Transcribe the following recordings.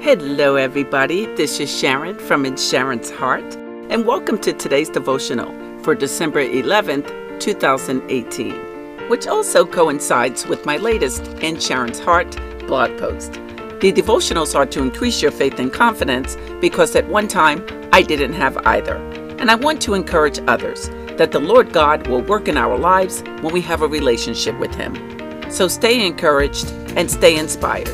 Hello, everybody. This is Sharon from In Sharon's Heart, and welcome to today's devotional for December 11th, 2018, which also coincides with my latest In Sharon's Heart blog post. The devotionals are to increase your faith and confidence because at one time I didn't have either. And I want to encourage others that the Lord God will work in our lives when we have a relationship with Him. So stay encouraged and stay inspired.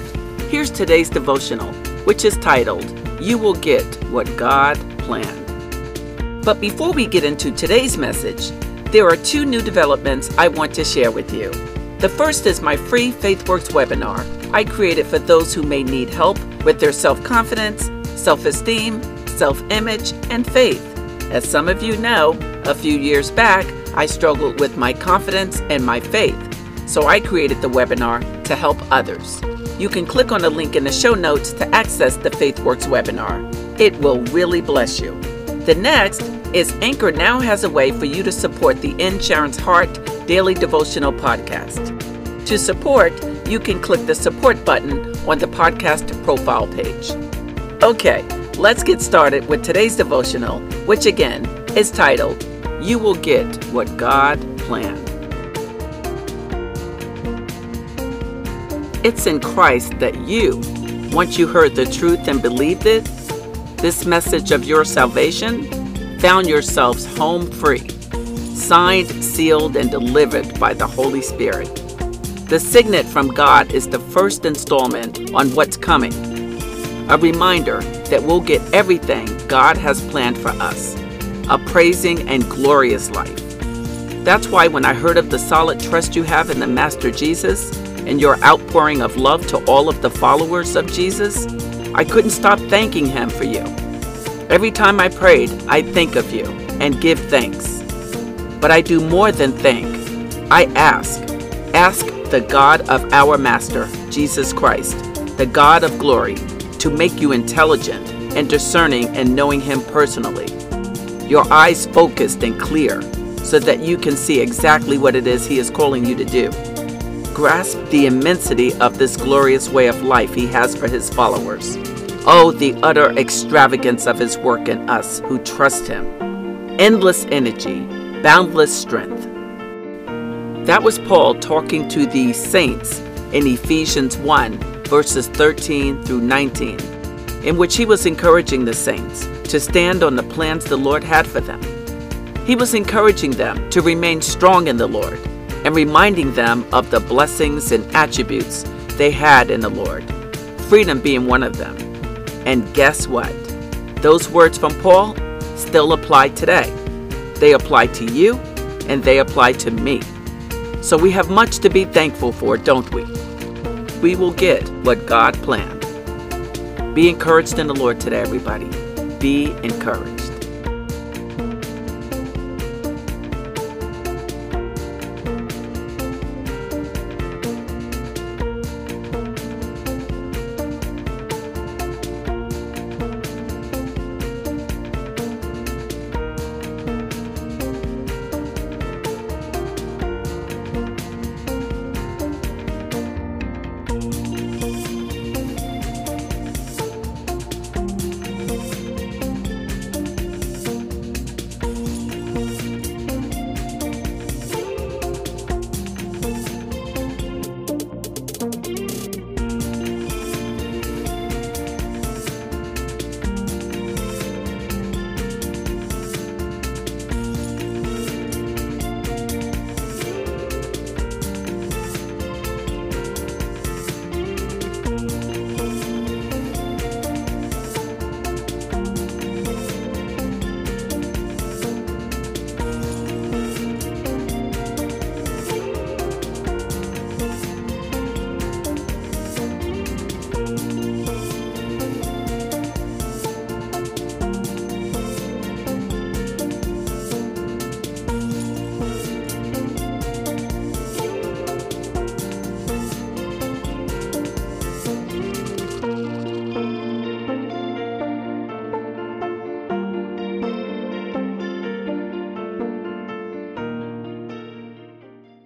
Here's today's devotional, which is titled, You Will Get What God Planned. But before we get into today's message, there are two new developments I want to share with you. The first is my free FaithWorks webinar I created it for those who may need help with their self confidence, self esteem, self image, and faith. As some of you know, a few years back, I struggled with my confidence and my faith, so I created the webinar to help others. You can click on the link in the show notes to access the FaithWorks webinar. It will really bless you. The next is Anchor now has a way for you to support the In Sharon's Heart Daily Devotional Podcast. To support, you can click the support button on the podcast profile page. Okay, let's get started with today's devotional, which again is titled, You Will Get What God Planned. It's in Christ that you, once you heard the truth and believed it, this message of your salvation, found yourselves home free, signed, sealed, and delivered by the Holy Spirit. The signet from God is the first installment on what's coming, a reminder that we'll get everything God has planned for us a praising and glorious life. That's why when I heard of the solid trust you have in the Master Jesus, and your outpouring of love to all of the followers of Jesus, I couldn't stop thanking Him for you. Every time I prayed, I think of you and give thanks. But I do more than think. I ask. Ask the God of our Master, Jesus Christ, the God of glory, to make you intelligent and discerning and knowing Him personally. Your eyes focused and clear so that you can see exactly what it is He is calling you to do grasp the immensity of this glorious way of life he has for his followers. Oh, the utter extravagance of his work in us who trust him. Endless energy, boundless strength. That was Paul talking to the saints in Ephesians 1, verses 13 through 19, in which he was encouraging the saints to stand on the plans the Lord had for them. He was encouraging them to remain strong in the Lord and reminding them of the blessings and attributes they had in the Lord, freedom being one of them. And guess what? Those words from Paul still apply today. They apply to you and they apply to me. So we have much to be thankful for, don't we? We will get what God planned. Be encouraged in the Lord today, everybody. Be encouraged.